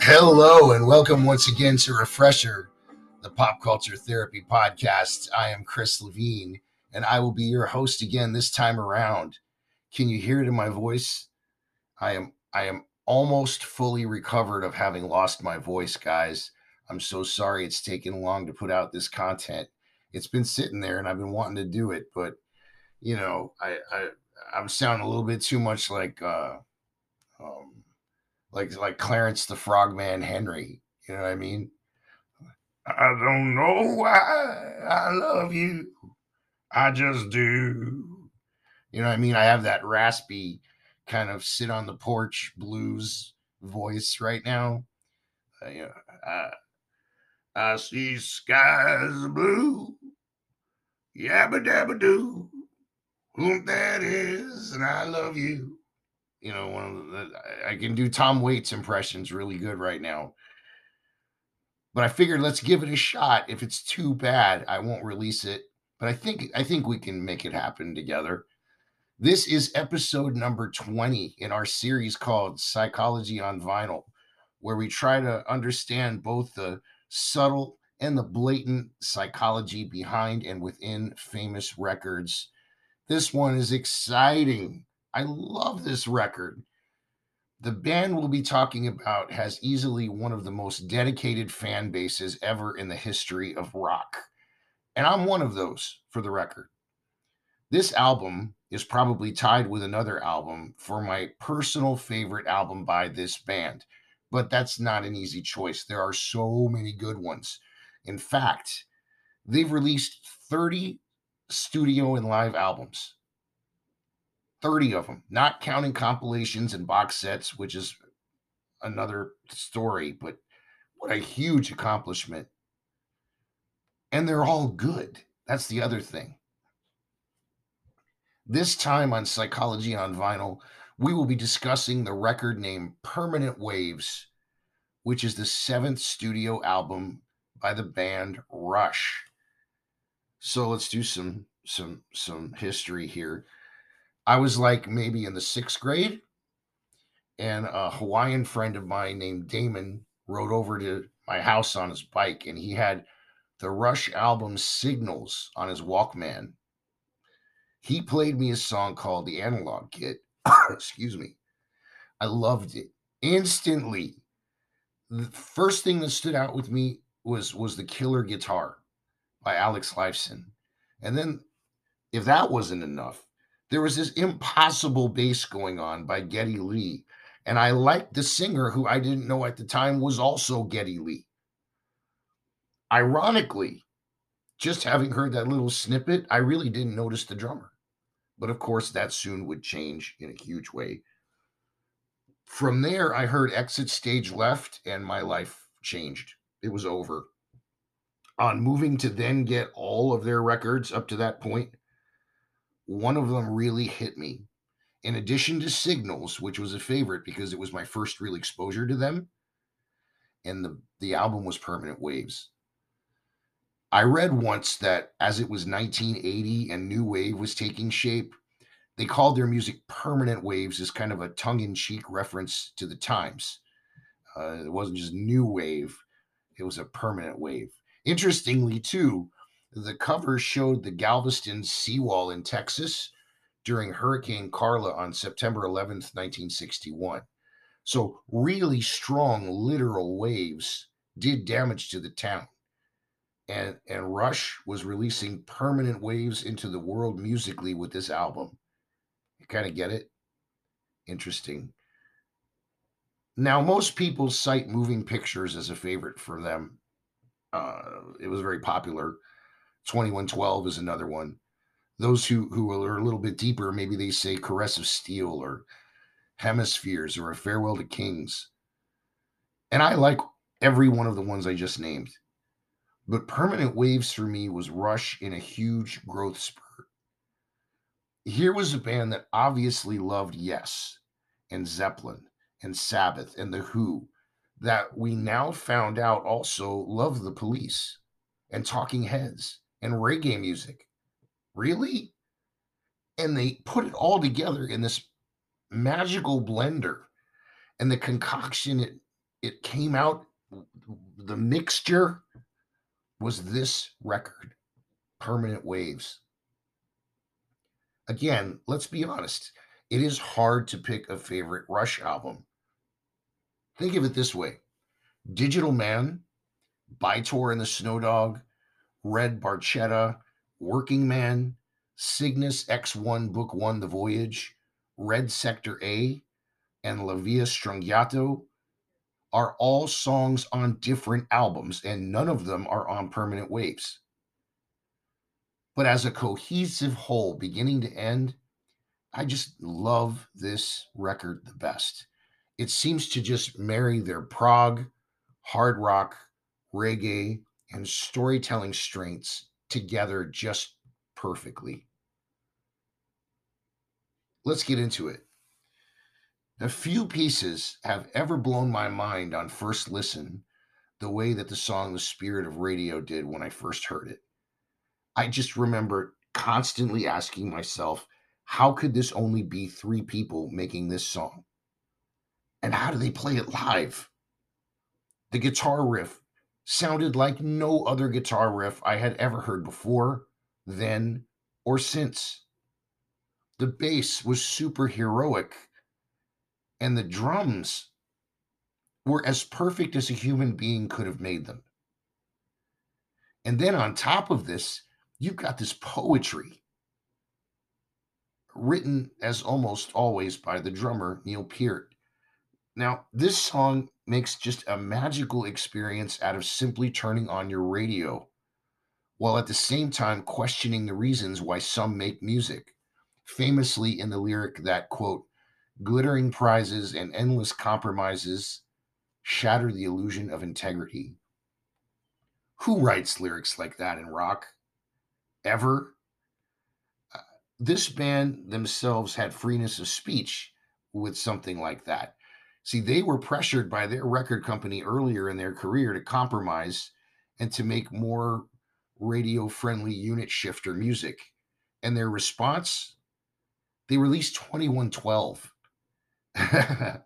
Hello, and welcome once again to Refresher, the Pop Culture Therapy Podcast. I am Chris Levine, and I will be your host again this time around. Can you hear it in my voice? I am I am almost fully recovered of having lost my voice, guys. I'm so sorry it's taken long to put out this content. It's been sitting there and I've been wanting to do it, but you know, I, I I'm sounding a little bit too much like uh um like like Clarence the Frogman Henry. You know what I mean? I don't know why I love you. I just do. You know what I mean? I have that raspy kind of sit on the porch blues voice right now. Uh, I, I see skies blue. Yabba dabba doo. Whom that is, and I love you you know, one of the I can do Tom Waits impressions really good right now. But I figured let's give it a shot. If it's too bad, I won't release it. But I think I think we can make it happen together. This is episode number 20 in our series called Psychology on Vinyl, where we try to understand both the subtle and the blatant psychology behind and within famous records. This one is exciting I love this record. The band we'll be talking about has easily one of the most dedicated fan bases ever in the history of rock. And I'm one of those, for the record. This album is probably tied with another album for my personal favorite album by this band, but that's not an easy choice. There are so many good ones. In fact, they've released 30 studio and live albums. 30 of them, not counting compilations and box sets, which is another story, but what a huge accomplishment. And they're all good. That's the other thing. This time on Psychology on Vinyl, we will be discussing the record named Permanent Waves, which is the seventh studio album by the band Rush. So let's do some some some history here. I was like maybe in the sixth grade, and a Hawaiian friend of mine named Damon rode over to my house on his bike, and he had the Rush album Signals on his Walkman. He played me a song called The Analog Kid. Excuse me. I loved it instantly. The first thing that stood out with me was was the killer guitar by Alex Lifeson. And then if that wasn't enough, there was this impossible bass going on by Geddy Lee. And I liked the singer who I didn't know at the time was also Geddy Lee. Ironically, just having heard that little snippet, I really didn't notice the drummer. But of course, that soon would change in a huge way. From there, I heard Exit Stage Left, and my life changed. It was over. On moving to then get all of their records up to that point, one of them really hit me. In addition to Signals, which was a favorite because it was my first real exposure to them, and the, the album was Permanent Waves. I read once that as it was 1980 and New Wave was taking shape, they called their music Permanent Waves as kind of a tongue in cheek reference to the times. Uh, it wasn't just New Wave, it was a permanent wave. Interestingly, too, the cover showed the Galveston seawall in Texas during Hurricane Carla on September 11th, 1961. So, really strong literal waves did damage to the town. And, and Rush was releasing permanent waves into the world musically with this album. You kind of get it? Interesting. Now, most people cite moving pictures as a favorite for them. Uh, it was very popular. 2112 is another one. Those who, who are a little bit deeper, maybe they say Caress of Steel or Hemispheres or A Farewell to Kings. And I like every one of the ones I just named. But Permanent Waves for me was Rush in a huge growth spurt. Here was a band that obviously loved Yes and Zeppelin and Sabbath and The Who that we now found out also love the police and talking heads and reggae music. Really? And they put it all together in this magical blender. And the concoction it it came out the mixture was this record, Permanent Waves. Again, let's be honest. It is hard to pick a favorite Rush album. Think of it this way Digital Man, By-Tor and the Snow Dog, Red Barchetta, Working Man, Cygnus X1 Book 1 The Voyage, Red Sector A, and La Villa are all songs on different albums, and none of them are on Permanent Waves. But as a cohesive whole, beginning to end, I just love this record the best. It seems to just marry their prog, hard rock, reggae, and storytelling strengths together just perfectly. Let's get into it. A few pieces have ever blown my mind on first listen the way that the song The Spirit of Radio did when I first heard it. I just remember constantly asking myself, how could this only be three people making this song? And how do they play it live? The guitar riff sounded like no other guitar riff I had ever heard before, then, or since. The bass was super heroic and the drums were as perfect as a human being could have made them. And then on top of this, you've got this poetry written as almost always by the drummer Neil Peart. Now, this song makes just a magical experience out of simply turning on your radio, while at the same time questioning the reasons why some make music. Famously in the lyric that, quote, glittering prizes, and endless compromises shatter the illusion of integrity. Who writes lyrics like that in rock? Ever? Uh, this band themselves had freeness of speech with something like that. See, they were pressured by their record company earlier in their career to compromise and to make more radio friendly unit shifter music. And their response, they released 2112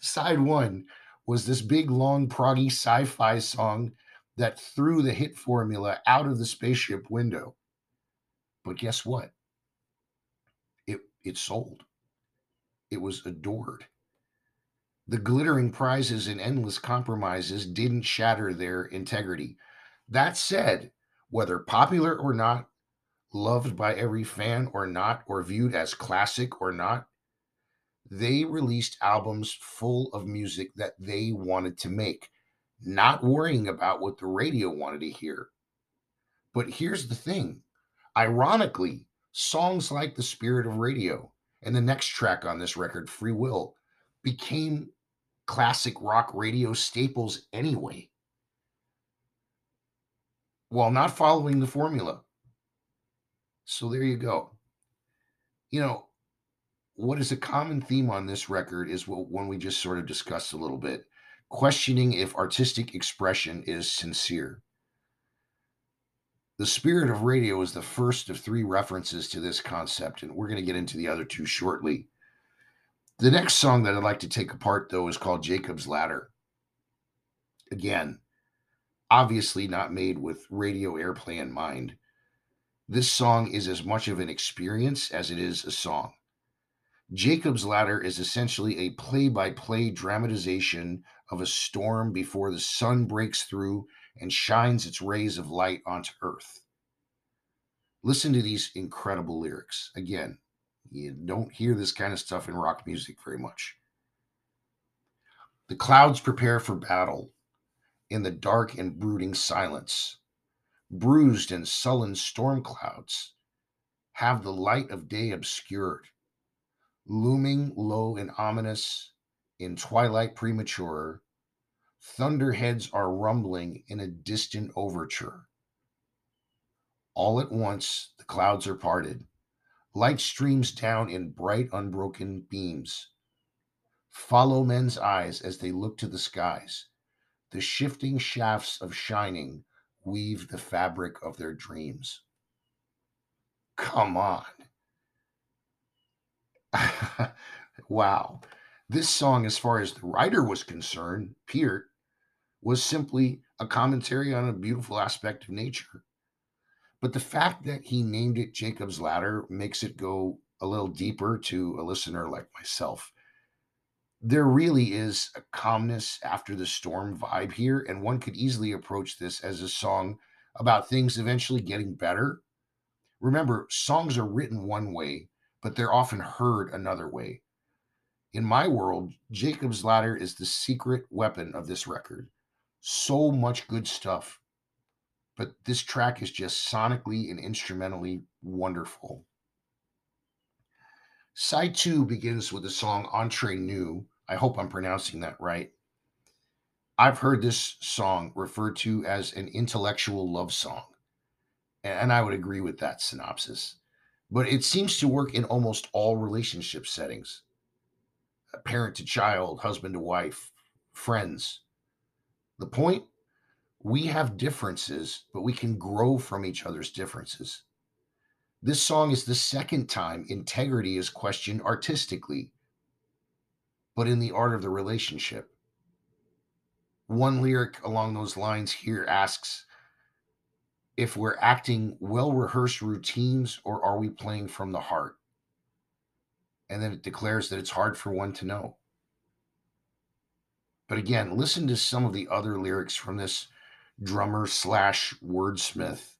Side one was this big, long, proggy sci fi song that threw the hit formula out of the spaceship window. But guess what? It, it sold, it was adored. The glittering prizes and endless compromises didn't shatter their integrity. That said, whether popular or not, loved by every fan or not, or viewed as classic or not, they released albums full of music that they wanted to make, not worrying about what the radio wanted to hear. But here's the thing ironically, songs like The Spirit of Radio and the next track on this record, Free Will, became classic rock radio staples anyway, while not following the formula. So there you go. You know, what is a common theme on this record is what one we just sort of discussed a little bit questioning if artistic expression is sincere. The spirit of radio is the first of three references to this concept, and we're going to get into the other two shortly. The next song that I'd like to take apart, though, is called Jacob's Ladder. Again, obviously not made with radio airplay in mind. This song is as much of an experience as it is a song. Jacob's Ladder is essentially a play by play dramatization of a storm before the sun breaks through and shines its rays of light onto Earth. Listen to these incredible lyrics. Again, you don't hear this kind of stuff in rock music very much. The clouds prepare for battle in the dark and brooding silence. Bruised and sullen storm clouds have the light of day obscured looming low and ominous in twilight premature, thunderheads are rumbling in a distant overture. All at once, the clouds are parted. Light streams down in bright, unbroken beams. Follow men's eyes as they look to the skies. The shifting shafts of shining weave the fabric of their dreams. Come on. wow. This song, as far as the writer was concerned, Peart, was simply a commentary on a beautiful aspect of nature. But the fact that he named it Jacob's Ladder makes it go a little deeper to a listener like myself. There really is a calmness after the storm vibe here, and one could easily approach this as a song about things eventually getting better. Remember, songs are written one way, but they're often heard another way. In my world, Jacob's Ladder is the secret weapon of this record. So much good stuff. But this track is just sonically and instrumentally wonderful. Side two begins with the song Entre Nous. I hope I'm pronouncing that right. I've heard this song referred to as an intellectual love song. And I would agree with that synopsis. But it seems to work in almost all relationship settings parent to child, husband to wife, friends. The point we have differences, but we can grow from each other's differences. This song is the second time integrity is questioned artistically, but in the art of the relationship. One lyric along those lines here asks if we're acting well rehearsed routines or are we playing from the heart? And then it declares that it's hard for one to know. But again, listen to some of the other lyrics from this drummer slash wordsmith.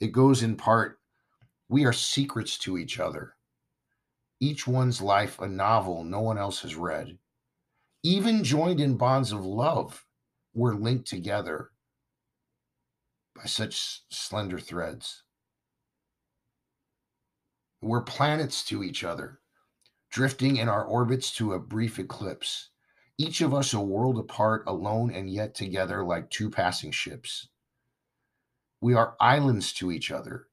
It goes in part We are secrets to each other. Each one's life a novel no one else has read. Even joined in bonds of love, we're linked together by such slender threads. We're planets to each other, drifting in our orbits to a brief eclipse each of us a world apart, alone and yet together like two passing ships. We are islands to each other,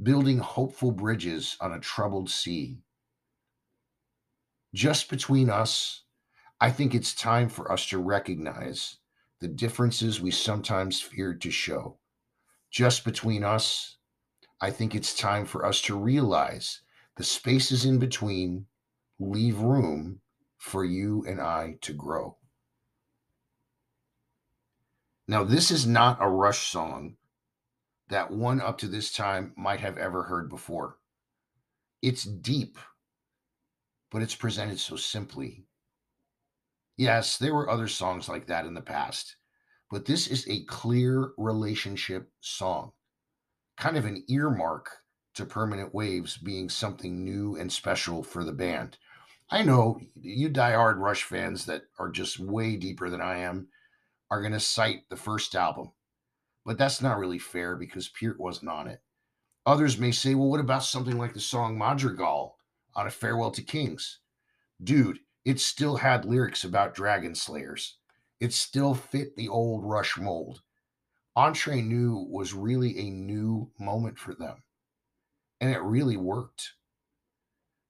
building hopeful bridges on a troubled sea. Just between us, I think it's time for us to recognize the differences we sometimes feared to show. Just between us, I think it's time for us to realize the spaces in between leave room for you and I to grow. Now, this is not a Rush song that one up to this time might have ever heard before. It's deep, but it's presented so simply. Yes, there were other songs like that in the past, but this is a clear relationship song, kind of an earmark to Permanent Waves being something new and special for the band. I know you die-hard Rush fans that are just way deeper than I am are going to cite the first album, but that's not really fair because Peart wasn't on it. Others may say, well, what about something like the song Madrigal on A Farewell to Kings? Dude, it still had lyrics about dragon slayers. It still fit the old Rush mold. Entre Nous was really a new moment for them, and it really worked.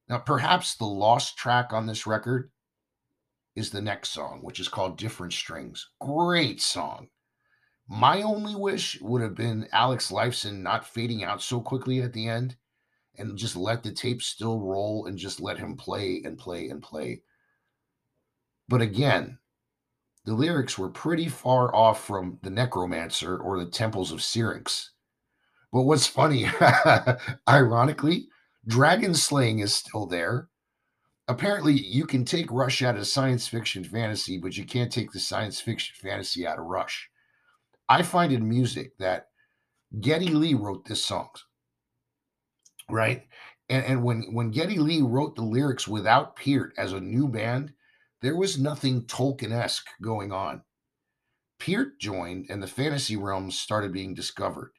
Now, perhaps the lost track on this record is the next song, which is called Different Strings. Great song. My only wish would have been Alex Lifeson not fading out so quickly at the end and just let the tape still roll and just let him play and play and play. But again, the lyrics were pretty far off from the Necromancer or the Temples of Syrinx. But what's funny, ironically, Dragon slaying is still there. Apparently, you can take Rush out of science fiction fantasy, but you can't take the science fiction fantasy out of Rush. I find in music that Geddy Lee wrote this song, right? And, and when, when Geddy Lee wrote the lyrics without Peart as a new band, there was nothing Tolkien esque going on. Peart joined and the fantasy realms started being discovered.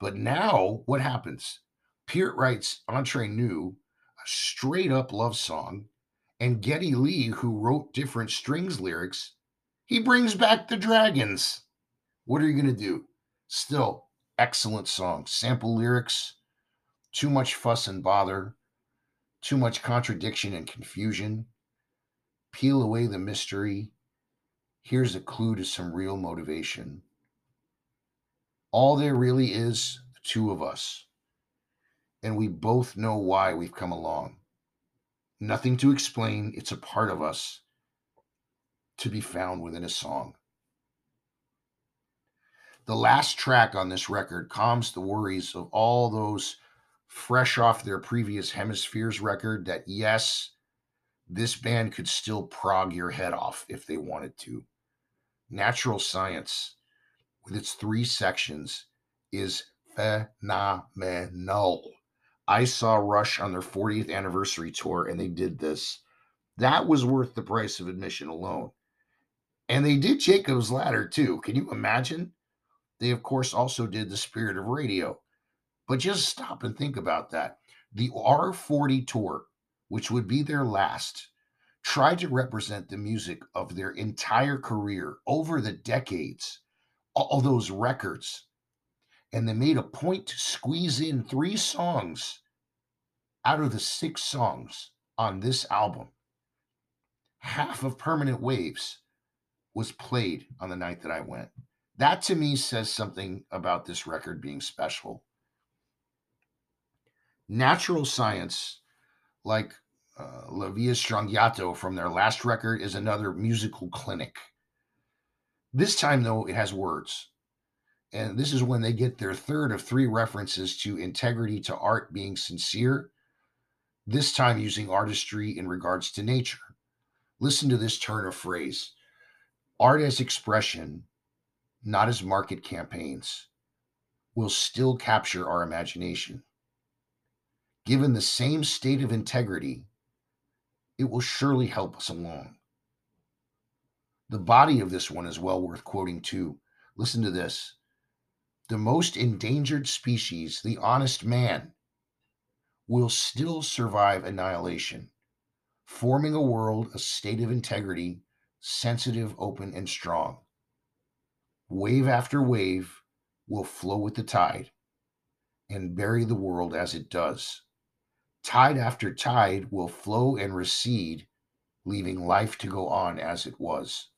But now, what happens? Peart writes Entre Nous, a straight up love song, and Geddy Lee, who wrote different strings lyrics, he brings back the dragons. What are you going to do? Still, excellent song. Sample lyrics, Too much fuss and bother, too much contradiction and confusion. Peel away the mystery. Here's a clue to some real motivation. All there really is, the two of us. And we both know why we've come along. Nothing to explain, it's a part of us to be found within a song. The last track on this record calms the worries of all those fresh off their previous Hemispheres record that, yes, this band could still prog your head off if they wanted to. Natural Science, with its three sections, is phenomenal. I saw Rush on their 40th anniversary tour and they did this. That was worth the price of admission alone. And they did Jacob's Ladder too. Can you imagine? They, of course, also did The Spirit of Radio. But just stop and think about that. The R40 tour, which would be their last, tried to represent the music of their entire career over the decades, all those records. And they made a point to squeeze in three songs out of the six songs on this album. Half of Permanent Waves was played on the night that I went. That to me says something about this record being special. Natural science, like uh, La Villa Strangiato from their last record, is another musical clinic. This time, though, it has words. And this is when they get their third of three references to integrity to art being sincere, this time using artistry in regards to nature. Listen to this turn of phrase art as expression not as market campaigns, will still capture our imagination. Given the same state of integrity, it will surely help us along. The body of this one is well worth quoting too. Listen to this. The most endangered species, the honest man, will still survive annihilation, forming a world, a state of integrity, sensitive, open, and strong wave after wave will flow with the tide and bury the world as it does. Tide after tide will flow and recede, leaving life to go on as it was.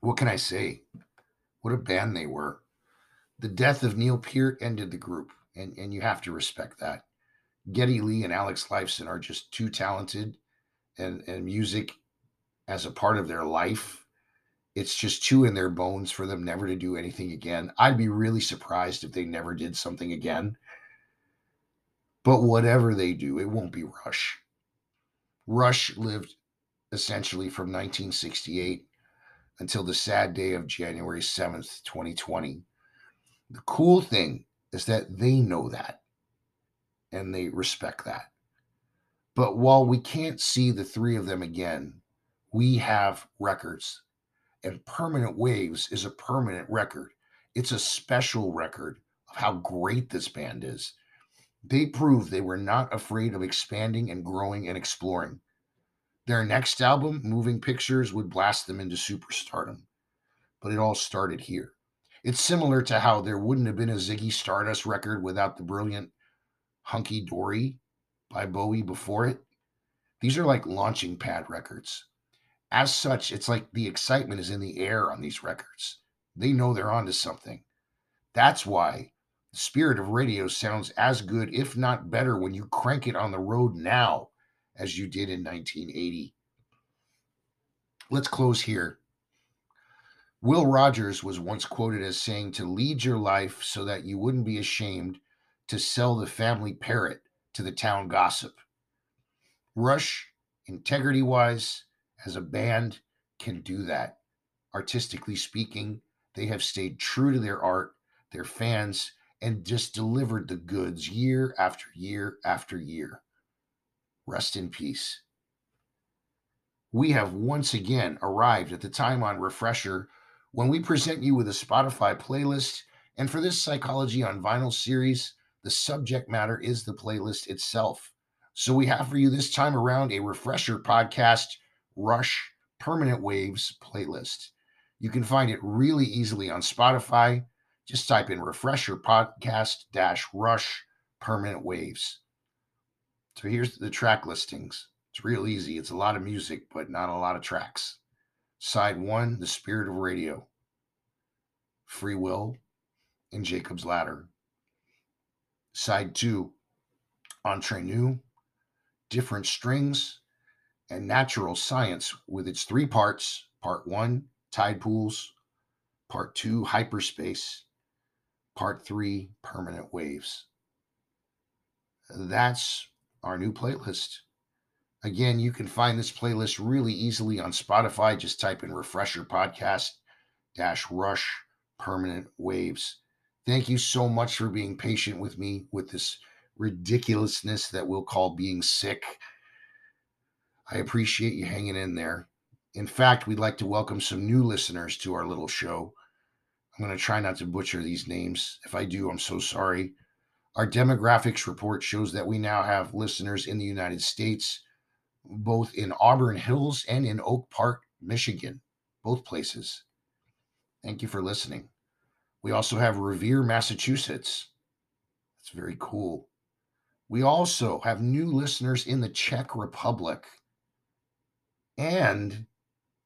What can I say? What a band they were. The death of Neil Peart ended the group, and, and you have to respect that. Geddy Lee and Alex Lifeson are just too talented, and, and music as a part of their life it's just too in their bones for them never to do anything again. I'd be really surprised if they never did something again. But whatever they do, it won't be Rush. Rush lived essentially from 1968 until the sad day of January 7th, 2020. The cool thing is that they know that and they respect that. But while we can't see the three of them again, we have records and Permanent Waves is a permanent record. It's a special record of how great this band is. They proved they were not afraid of expanding and growing and exploring. Their next album, Moving Pictures, would blast them into superstardom. But it all started here. It's similar to how there wouldn't have been a Ziggy Stardust record without the brilliant Hunky Dory by Bowie before it. These are like launching pad records as such, it's like the excitement is in the air on these records. They know they're onto something. That's why the spirit of radio sounds as good, if not better, when you crank it on the road now as you did in 1980. Let's close here. Will Rogers was once quoted as saying to lead your life so that you wouldn't be ashamed to sell the family parrot to the town gossip. Rush, integrity wise, as a band can do that. Artistically speaking, they have stayed true to their art, their fans, and just delivered the goods year after year after year. Rest in peace. We have once again arrived at the time on Refresher when we present you with a Spotify playlist. And for this Psychology on Vinyl series, the subject matter is the playlist itself. So we have for you this time around a Refresher podcast Rush Permanent Waves playlist. You can find it really easily on Spotify. Just type in refresher podcast dash rush permanent waves. So here's the track listings. It's real easy. It's a lot of music, but not a lot of tracks. Side one, The Spirit of Radio, Free Will, and Jacob's Ladder. Side two, Entre Nous, Different Strings, and Natural Science with its three parts. Part one, Tide Pools. Part two, Hyperspace. Part three, Permanent Waves. That's our new playlist. Again, you can find this playlist really easily on Spotify. Just type in Refresher Podcast dash Rush Permanent Waves. Thank you so much for being patient with me with this ridiculousness that we'll call being sick. I appreciate you hanging in there. In fact, we'd like to welcome some new listeners to our little show. I'm going to try not to butcher these names. If I do, I'm so sorry. Our demographics report shows that we now have listeners in the United States, both in Auburn Hills and in Oak Park, Michigan, both places. Thank you for listening. We also have Revere, Massachusetts. That's very cool. We also have new listeners in the Czech Republic and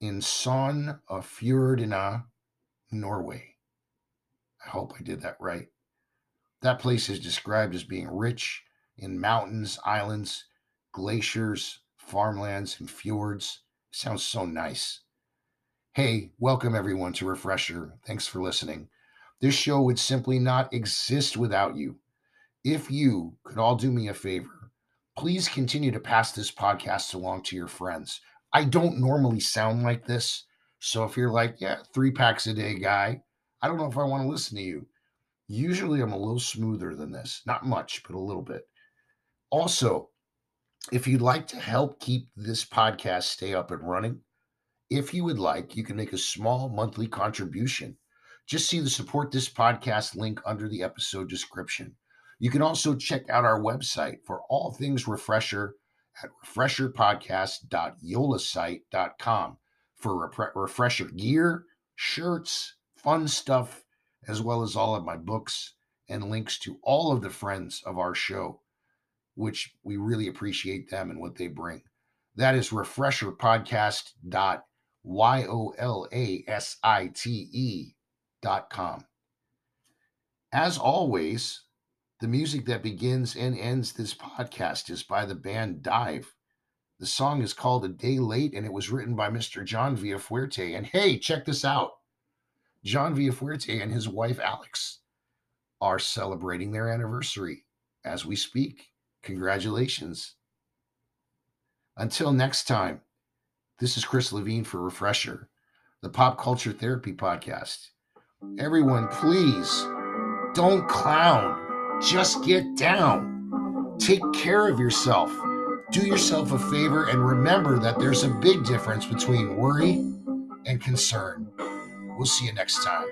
in Son of Fjordina, Norway. I hope I did that right. That place is described as being rich in mountains, islands, glaciers, farmlands, and fjords. Sounds so nice. Hey, welcome everyone to Refresher. Thanks for listening. This show would simply not exist without you. If you could all do me a favor, please continue to pass this podcast along to your friends. I don't normally sound like this. So if you're like, yeah, three packs a day guy, I don't know if I want to listen to you. Usually I'm a little smoother than this, not much, but a little bit. Also, if you'd like to help keep this podcast stay up and running, if you would like, you can make a small monthly contribution. Just see the support this podcast link under the episode description. You can also check out our website for all things refresher at refresherpodcast.yolasite.com for refresher gear, shirts, fun stuff, as well as all of my books and links to all of the friends of our show, which we really appreciate them and what they bring. That is refresherpodcast.yolasite.com. As always, the music that begins and ends this podcast is by the band Dive. The song is called A Day Late and it was written by Mr. John Villafuerte. And hey, check this out. John Villafuerte and his wife Alex are celebrating their anniversary as we speak. Congratulations. Until next time, this is Chris Levine for Refresher, the Pop Culture Therapy Podcast. Everyone, please don't clown, just get down. Take care of yourself. Do yourself a favor and remember that there's a big difference between worry and concern. We'll see you next time.